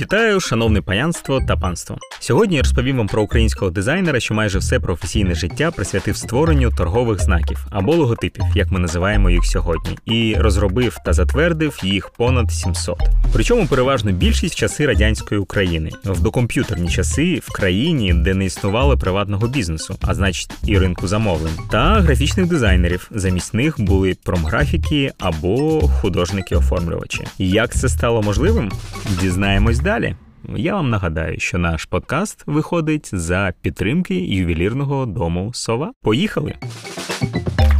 Вітаю, шановне панянство та панство. Сьогодні я розповім вам про українського дизайнера, що майже все професійне життя присвятив створенню торгових знаків або логотипів, як ми називаємо їх сьогодні, і розробив та затвердив їх понад 700. Причому переважно більшість в часи радянської України, в докомп'ютерні часи в країні, де не існувало приватного бізнесу, а значить і ринку замовлень, та графічних дизайнерів. Замість них були промграфіки або художники-оформлювачі. Як це стало можливим? Дізнаємось далі. Я вам нагадаю, що наш подкаст виходить за підтримки ювелірного дому Сова. Поїхали!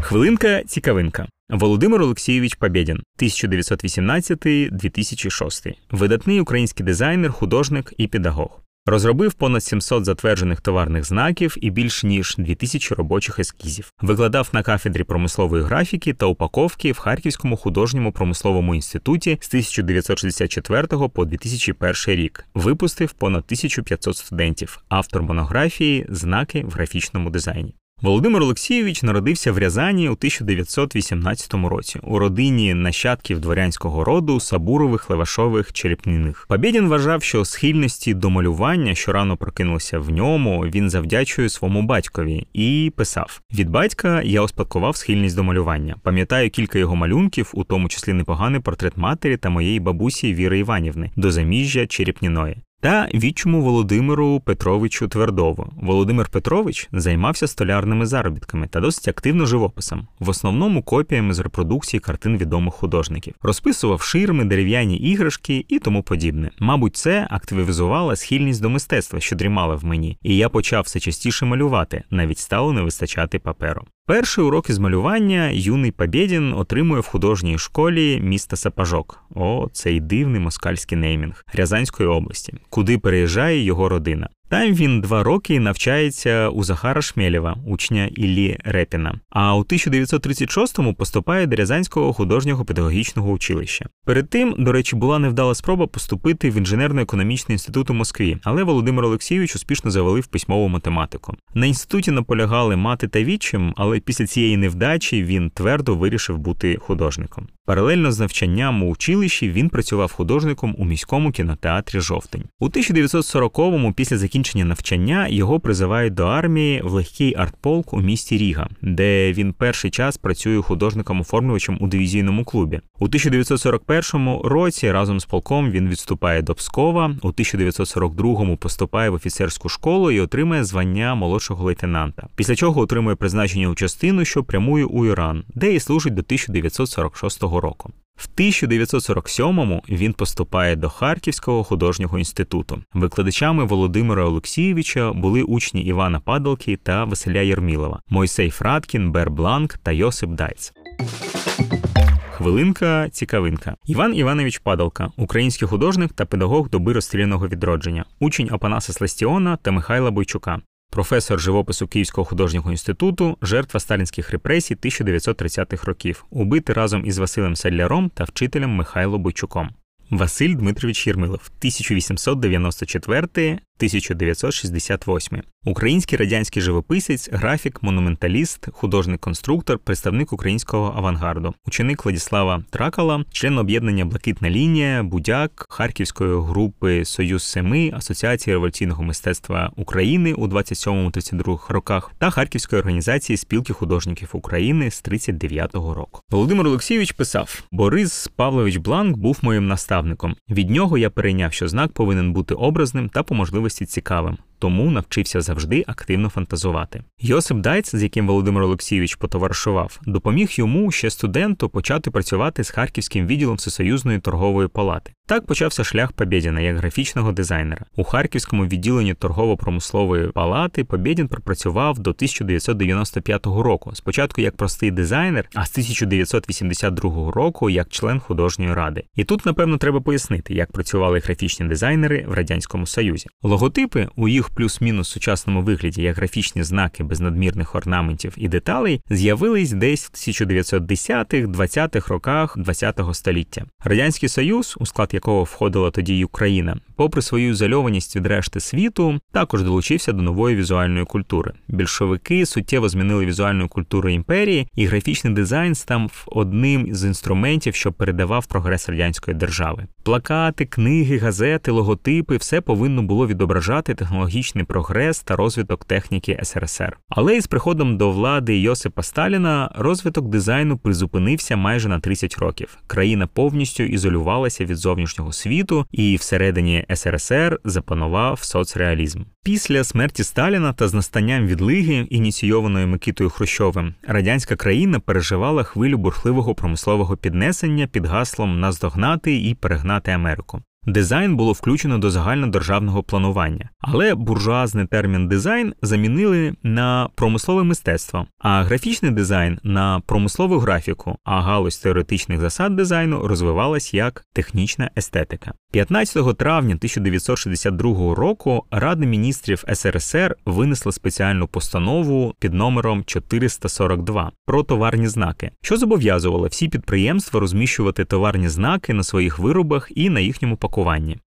Хвилинка цікавинка. Володимир Олексійович Побєдін, 1918-2006. Видатний український дизайнер, художник і педагог. Розробив понад 700 затверджених товарних знаків і більш ніж 2000 робочих ескізів. Викладав на кафедрі промислової графіки та упаковки в Харківському художньому промисловому інституті з 1964 по 2001 рік. Випустив понад 1500 студентів, автор монографії Знаки в графічному дизайні. Володимир Олексійович народився в Рязані у 1918 році у родині нащадків дворянського роду Сабурових, Левашових, Черепніних. Побєдін вважав, що схильності до малювання, що рано прокинулося в ньому, він завдячує своєму батькові і писав: від батька я успадкував схильність до малювання. Пам'ятаю кілька його малюнків, у тому числі непоганий портрет матері та моєї бабусі Віри Іванівни до заміжжя Черепніної. Та відчому Володимиру Петровичу Твердову. Володимир Петрович займався столярними заробітками та досить активно живописом, в основному копіями з репродукції картин відомих художників, розписував ширми, дерев'яні іграшки і тому подібне. Мабуть, це активізувала схильність до мистецтва, що дрімала в мені, і я почав все частіше малювати, навіть стало не вистачати паперу. Перший урок із малювання юний Побєдін отримує в художній школі міста Сапажок. О, цей дивний москальський неймінг Рязанської області, куди переїжджає його родина. Там він два роки навчається у Захара Шмелєва, учня Іллі Репіна. А у 1936-му поступає до Рязанського художнього педагогічного училища. Перед тим, до речі, була невдала спроба поступити в інженерно-економічний інститут у Москві, але Володимир Олексійович успішно завалив письмову математику. На інституті наполягали мати та вічим, але після цієї невдачі він твердо вирішив бути художником. Паралельно з навчанням у училищі він працював художником у міському кінотеатрі Жовтень. У 1940-му, після закінчення навчання, його призивають до армії в легкий артполк у місті Ріга, де він перший час працює художником-оформлювачем у дивізійному клубі. У 1941 році разом з полком він відступає до Пскова. У 1942-му поступає в офіцерську школу і отримує звання молодшого лейтенанта. Після чого отримує призначення у частину, що прямує у Іран, де і служить до 1946 року. В 1947-му він поступає до Харківського художнього інституту. Викладачами Володимира Олексійовича були учні Івана Падалки та Василя Єрмілова, Мойсей Фраткін, Бер Бланк та Йосип Дайц. Хвилинка цікавинка. Іван Іванович Падалка, український художник та педагог доби розстріляного відродження, учень Апанаса Сластіона та Михайла Бойчука. Професор живопису Київського художнього інституту, жертва сталінських репресій 1930-х років, убитий разом із Василем Селляром та вчителем Михайло Бойчуком. Василь Дмитрович Єрмилов, 1894-1968. Український радянський живописець, графік, монументаліст, художник-конструктор, представник українського авангарду, ученик Владіслава Тракала, член об'єднання Блакитна лінія, будяк Харківської групи Союз Семи, Асоціації революційного мистецтва України у 27-32 роках та Харківської організації спілки художників України з 39-го року. Володимир Олексійович писав: Борис Павлович Бланк був моїм наставником. Від нього я перейняв, що знак повинен бути образним та по можливості цікавим тому навчився завжди активно фантазувати. Йосип Дайц, з яким Володимир Олексійович потоваришував, допоміг йому ще студенту почати працювати з харківським відділом Всесоюзної торгової палати. Так почався шлях Побєдіна як графічного дизайнера. У харківському відділенні торгово-промислової палати Побєдін пропрацював до 1995 року. Спочатку як простий дизайнер, а з 1982 року як член художньої ради. І тут, напевно, треба пояснити, як працювали графічні дизайнери в радянському союзі. Логотипи у їх плюс-мінус сучасному вигляді як графічні знаки без надмірних орнаментів і деталей з'явились десь в 1910-20-х роках ХХ століття. Радянський Союз, у склад якого входила тоді й Україна, попри свою ізольованість від решти світу, також долучився до нової візуальної культури. Більшовики суттєво змінили візуальну культуру імперії, і графічний дизайн став одним з інструментів, що передавав прогрес радянської держави. Плакати, книги, газети, логотипи все повинно було відображати технологічний прогрес та розвиток техніки СРСР. Але із приходом до влади Йосипа Сталіна розвиток дизайну призупинився майже на 30 років. Країна повністю ізолювалася від зовнішнього світу, і всередині СРСР запанував соцреалізм. Після смерті Сталіна та з настанням відлиги, ініційованої Микитою Хрущовим, радянська країна переживала хвилю бурхливого промислового піднесення під гаслом наздогнати і перегнати Америку. Дизайн було включено до загальнодержавного планування, але буржуазний термін дизайн замінили на промислове мистецтво, а графічний дизайн на промислову графіку, а галузь теоретичних засад дизайну розвивалась як технічна естетика. 15 травня 1962 року Рада міністрів СРСР винесла спеціальну постанову під номером 442 про товарні знаки, що зобов'язувало всі підприємства розміщувати товарні знаки на своїх виробах і на їхньому пакуванні.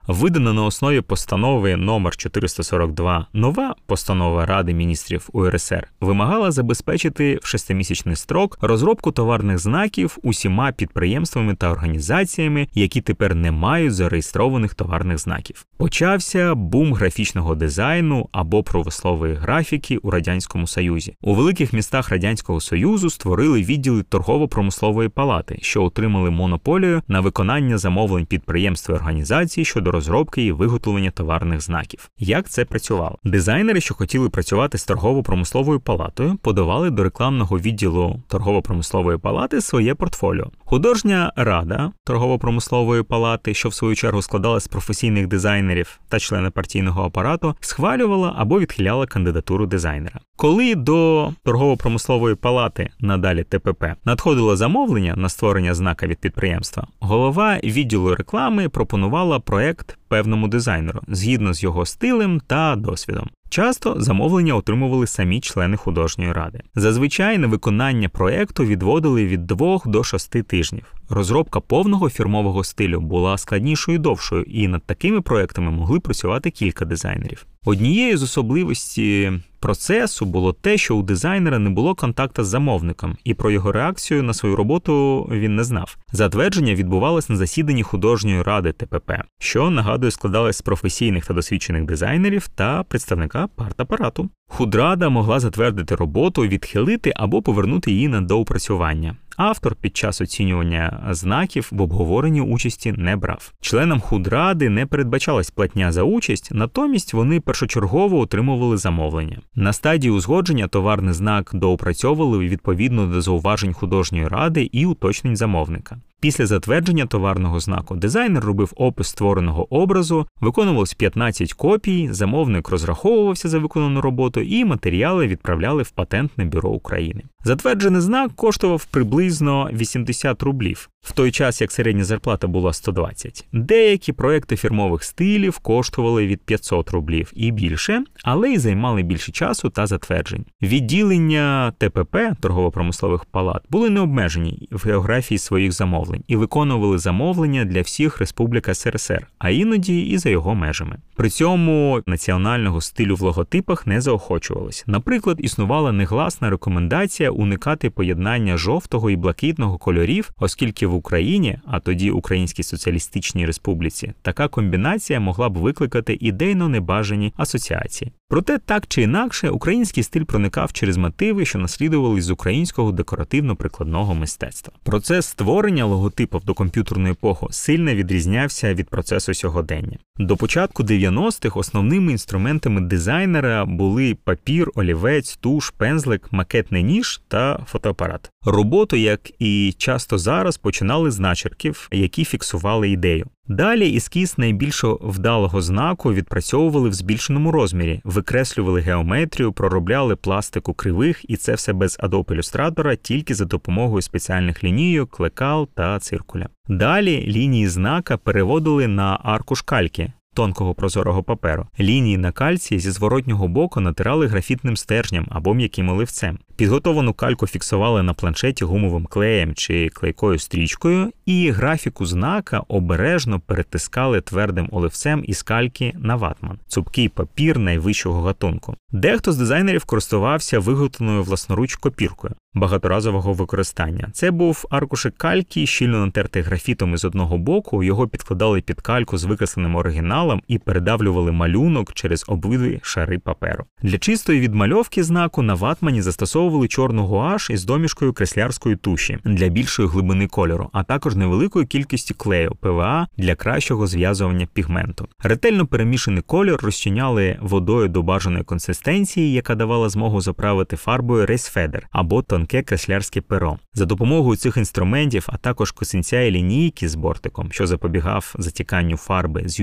Видана на основі постанови номер 442 нова постанова Ради міністрів УРСР вимагала забезпечити в шестимісячний строк розробку товарних знаків усіма підприємствами та організаціями, які тепер не мають зареєстрованих товарних знаків. Почався бум графічного дизайну або промислової графіки у радянському союзі. У великих містах радянського союзу створили відділи торгово-промислової палати, що отримали монополію на виконання замовлень підприємств і організацій щодо розробки і виготовлення товарних знаків. Як це працювало? Дизайнери, що хотіли працювати з торгово-промисловою палатою, подавали до рекламного відділу торгово-промислової палати своє портфоліо. Художня рада торгово-промислової палати, що в свою чергу складалась з професійних дизайнерів та члени партійного апарату, схвалювала або відхиляла кандидатуру дизайнера. Коли до торгово-промислової палати, надалі ТПП, надходило замовлення на створення знака від підприємства, голова відділу реклами пропонувала проект певному дизайнеру згідно з його стилем та досвідом. Часто замовлення отримували самі члени художньої ради. Зазвичай на виконання проекту відводили від 2 до 6 тижнів. Розробка повного фірмового стилю була складнішою і довшою, і над такими проектами могли працювати кілька дизайнерів. Однією з особливостей процесу було те, що у дизайнера не було контакта з замовником, і про його реакцію на свою роботу він не знав. Затвердження відбувалось на засіданні художньої ради ТПП, що нагадую складалось з професійних та досвідчених дизайнерів та представника партапарату. Худрада могла затвердити роботу, відхилити або повернути її на доопрацювання. Автор під час оцінювання знаків в обговоренні участі не брав. Членам худради не передбачалась платня за участь, натомість вони першочергово отримували замовлення. На стадії узгодження товарний знак доопрацьовували відповідно до зауважень художньої ради і уточнень замовника. Після затвердження товарного знаку дизайнер робив опис створеного образу, виконувалось 15 копій, замовник розраховувався за виконану роботу, і матеріали відправляли в патентне бюро України. Затверджений знак коштував приблизно 80 рублів, в той час як середня зарплата була 120. Деякі проекти фірмових стилів коштували від 500 рублів і більше, але й займали більше часу та затверджень. Відділення ТПП торгово-промислових палат були не обмежені в географії своїх замовлень і виконували замовлення для всіх республік СРСР, а іноді і за його межами. При цьому національного стилю в логотипах не заохочувалось. Наприклад, існувала негласна рекомендація уникати поєднання жовтого і блакитного кольорів, оскільки в Україні, а тоді Українській Соціалістичній Республіці, така комбінація могла б викликати ідейно небажані асоціації. Проте так чи інакше, український стиль проникав через мотиви, що наслідували з українського декоративно-прикладного мистецтва. Процес створення логотипів до комп'ютерної епохи сильно відрізнявся від процесу сьогодення. До початку 90-х основними інструментами дизайнера були папір, олівець, туш, пензлик, макетний ніж та фотоапарат. Роботу, як і часто зараз, починали з начерків, які фіксували ідею. Далі ескіз найбільш вдалого знаку відпрацьовували в збільшеному розмірі, викреслювали геометрію, проробляли пластику кривих, і це все без Adobe Illustrator, тільки за допомогою спеціальних лінійок, лекал та циркуля. Далі лінії знака переводили на аркуш кальки, тонкого прозорого паперу. Лінії на кальці зі зворотнього боку натирали графітним стержнем або м'яким оливцем. Підготовану кальку фіксували на планшеті гумовим клеєм чи клейкою стрічкою, і графіку знака обережно перетискали твердим оливцем із кальки на ватман, цупкий папір найвищого гатунку. Дехто з дизайнерів користувався виготовленою власноруч копіркою багаторазового використання. Це був аркушик кальки, щільно натертий графітом із одного боку. Його підкладали під кальку з викресленим оригіналом і передавлювали малюнок через обидві шари паперу. Для чистої відмальовки знаку на ватмані застосовували чорну гуаш із домішкою креслярської туші для більшої глибини кольору, а також невеликої кількості клею ПВА для кращого зв'язування пігменту. Ретельно перемішаний кольор розчиняли водою до бажаної консистенції, яка давала змогу заправити фарбою рейсфедер або тонке креслярське перо. За допомогою цих інструментів, а також косинця і лінійки з бортиком, що запобігав затіканню фарби, з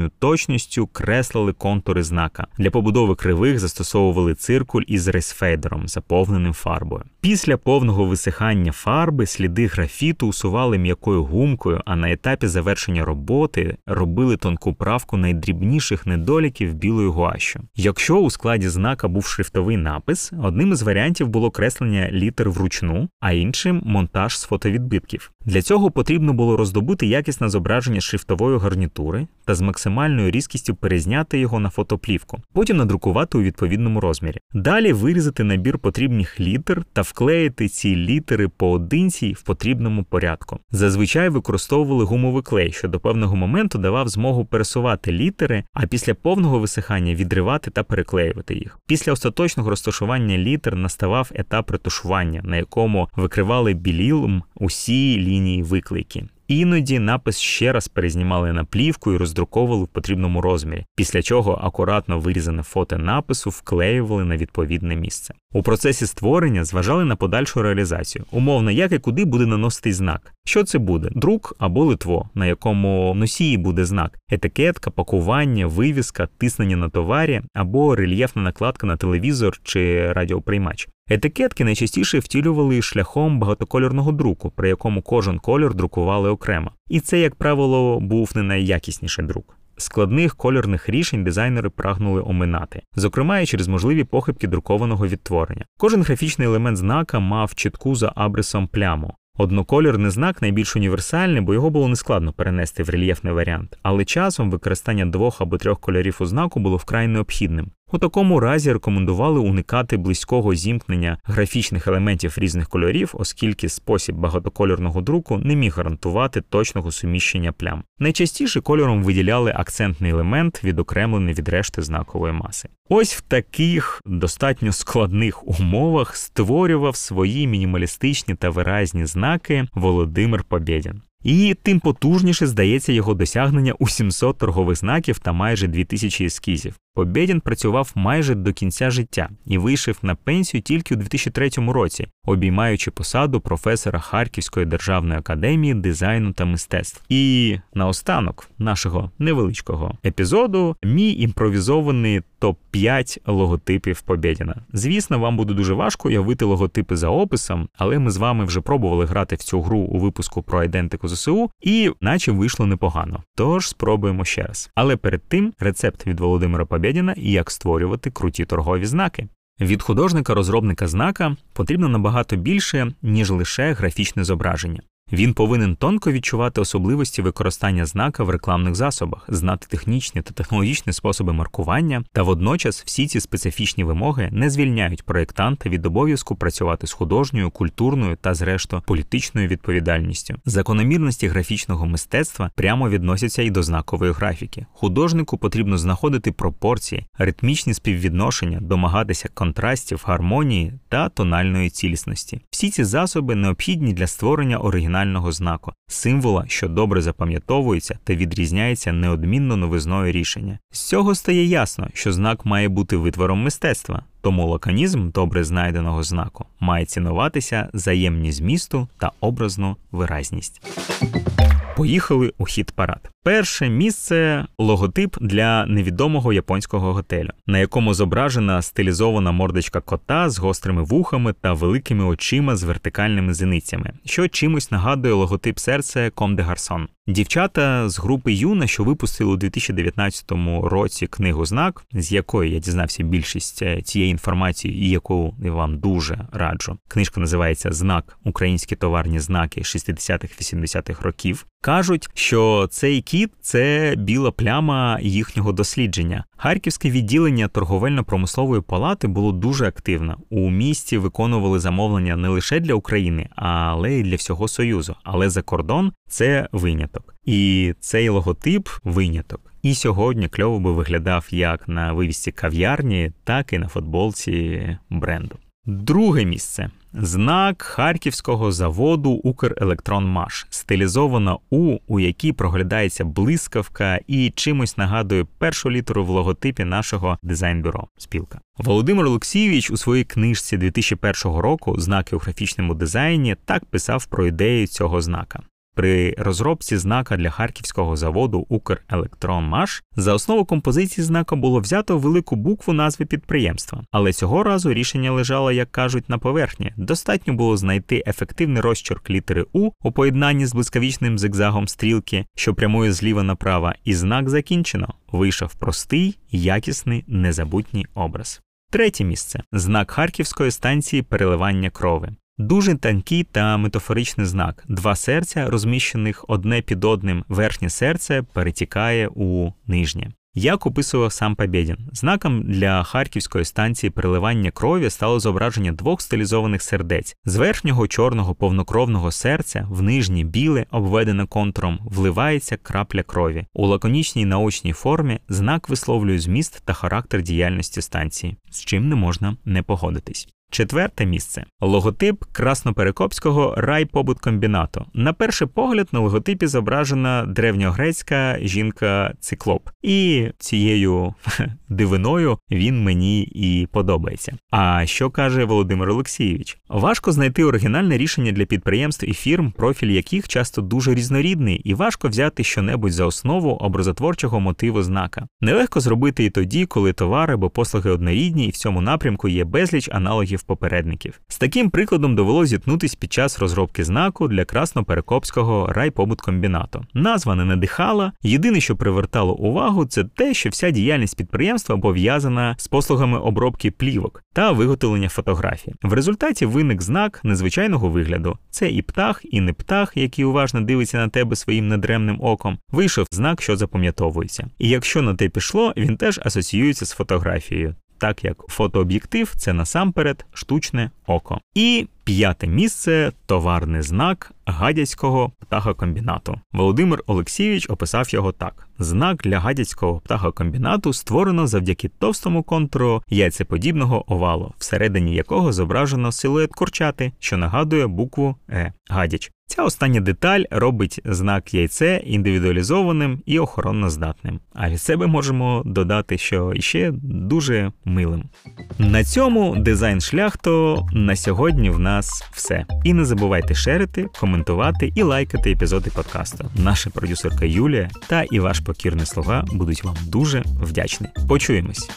ювелірною точністю креслили контури знака. Для побудови кривих застосовували циркуль із рейсфейдером, заповненим фарбою. Після повного висихання фарби сліди графіту усували м'якою гумкою, а на етапі завершення роботи робили тонку правку найдрібніших недоліків білою гуашю. Якщо у складі знака був шрифтовий напис, одним із варіантів було креслення літер вручну, а іншим монтаж з фотовідбитків. Для цього потрібно було роздобути якісне зображення шрифтової гарнітури та з максимальною різкістю перезняти його на фотоплівку, потім надрукувати у відповідному розмірі. Далі вирізати набір потрібних літер та вклеїти ці літери поодинці в потрібному порядку. Зазвичай використовували гумовий клей, що до певного моменту давав змогу пересувати літери, а після повного висихання відривати та переклеювати їх. Після остаточного розташування літер наставав етап ретушування, на якому викривали білілом усі лінії виклики. Іноді напис ще раз перезнімали на плівку і роздруковували в потрібному розмірі, після чого акуратно вирізане фото напису вклеювали на відповідне місце. У процесі створення зважали на подальшу реалізацію, умовно, як і куди буде наноситись знак. Що це буде? Друк або литво, на якому носії буде знак, етикетка, пакування, вивіска, тиснення на товарі або рельєфна накладка на телевізор чи радіоприймач. Етикетки найчастіше втілювали шляхом багатокольорного друку, при якому кожен кольор друкували окремо. І це, як правило, був не найякісніший друк. Складних кольорних рішень дизайнери прагнули оминати, зокрема і через можливі похибки друкованого відтворення. Кожен графічний елемент знака мав чітку за абрисом пляму. Однокольорний знак найбільш універсальний, бо його було нескладно перенести в рельєфний варіант, але часом використання двох або трьох кольорів у знаку було вкрай необхідним. У такому разі рекомендували уникати близького зімкнення графічних елементів різних кольорів, оскільки спосіб багатокольорного друку не міг гарантувати точного суміщення плям. Найчастіше кольором виділяли акцентний елемент, відокремлений від решти знакової маси. Ось в таких достатньо складних умовах створював свої мінімалістичні та виразні знаки Володимир Побєдін. І тим потужніше здається його досягнення у 700 торгових знаків та майже 2000 ескізів. Побєдін працював майже до кінця життя і вийшов на пенсію тільки у 2003 році, обіймаючи посаду професора Харківської державної академії дизайну та мистецтв. І наостанок нашого невеличкого епізоду мій імпровізований топ 5 логотипів Побєдіна. Звісно, вам буде дуже важко уявити логотипи за описом, але ми з вами вже пробували грати в цю гру у випуску про ідентику ЗСУ, і наче вийшло непогано. Тож спробуємо ще раз. Але перед тим рецепт від Володимира Побєдіна і як створювати круті торгові знаки. Від художника-розробника знака потрібно набагато більше, ніж лише графічне зображення. Він повинен тонко відчувати особливості використання знака в рекламних засобах, знати технічні та технологічні способи маркування, та водночас всі ці специфічні вимоги не звільняють проєктанта від обов'язку працювати з художньою, культурною та, зрештою, політичною відповідальністю. Закономірності графічного мистецтва прямо відносяться і до знакової графіки. Художнику потрібно знаходити пропорції, ритмічні співвідношення, домагатися контрастів, гармонії та тональної цілісності. Всі ці засоби необхідні для створення оригінального національного знаку, символа, що добре запам'ятовується та відрізняється неодмінно новизною рішення. З цього стає ясно, що знак має бути витвором мистецтва, тому лаконізм добре знайденого знаку має цінуватися взаємні змісту та образну виразність. Поїхали у хід парад. Перше місце логотип для невідомого японського готелю, на якому зображена стилізована мордочка кота з гострими вухами та великими очима з вертикальними зеницями, що чимось нагадує логотип серця Ком де Гарсон. Дівчата з групи Юна, що випустили у 2019 році книгу знак, з якої я дізнався більшість е, цієї інформації, і яку я вам дуже раджу. Книжка називається Знак Українські товарні знаки 60-х-80-х років. Кажуть, що цей кіт це біла пляма їхнього дослідження. Харківське відділення торговельно-промислової палати було дуже активне. У місті виконували замовлення не лише для України, але й для всього Союзу. Але за кордон це виняток. І цей логотип виняток. І сьогодні кльово би виглядав як на вивісці кав'ярні, так і на футболці бренду. Друге місце знак харківського заводу Укрелектронмаш, стилізована У, у якій проглядається блискавка і чимось нагадує першу літеру в логотипі нашого дизайн-бюро спілка. Володимир Олексійович у своїй книжці 2001 року знаки у графічному дизайні так писав про ідею цього знака. При розробці знака для харківського заводу Укрелектромаш за основу композиції знака було взято велику букву назви підприємства, але цього разу рішення лежало, як кажуть, на поверхні. Достатньо було знайти ефективний розчерк літери У у поєднанні з блискавічним зигзагом стрілки, що прямує зліва направо, і знак закінчено. Вийшов простий, якісний, незабутній образ. Третє місце знак Харківської станції переливання крови. Дуже тонкий та метафоричний знак. Два серця, розміщених одне під одним, верхнє серце перетікає у нижнє. Як описував сам Побєдін, знаком для харківської станції переливання крові стало зображення двох стилізованих сердець. З верхнього чорного повнокровного серця в нижнє біле, обведене контуром, вливається крапля крові. У лаконічній наочній формі знак висловлює зміст та характер діяльності станції, з чим не можна не погодитись. Четверте місце логотип Красноперекопського райпобуткомбінату. На перший погляд на логотипі зображена древньогрецька жінка циклоп, і цією дивиною він мені і подобається. А що каже Володимир Олексійович? Важко знайти оригінальне рішення для підприємств і фірм, профіль яких часто дуже різнорідний, і важко взяти щонебудь за основу образотворчого мотиву знака. Нелегко зробити і тоді, коли товари або послуги однорідні, і в цьому напрямку є безліч аналогів попередників. З таким прикладом довелося зіткнутись під час розробки знаку для красноперекопського райпобуткомбінату. Назва не надихала. Єдине, що привертало увагу, це те, що вся діяльність підприємства пов'язана з послугами обробки плівок та виготовлення фотографій. В результаті виник знак незвичайного вигляду. Це і птах, і не птах, який уважно дивиться на тебе своїм недремним оком. Вийшов знак, що запам'ятовується. І якщо на те пішло, він теж асоціюється з фотографією так як фотооб'єктив це насамперед штучне око. І п'яте місце товарний знак гадяцького птахокомбінату. Володимир Олексійович описав його так: знак для гадяцького птахокомбінату створено завдяки товстому контуру яйцеподібного овалу, всередині якого зображено силует курчати, що нагадує букву Е гадяч. Ця остання деталь робить знак яйце індивідуалізованим і охоронно здатним. А від себе можемо додати, що іще дуже милим. На цьому дизайн шляхто на сьогодні в нас все. І не забувайте шерити, коментувати і лайкати епізоди подкасту. Наша продюсерка Юлія та і ваш покірний слуга будуть вам дуже вдячні. Почуємось!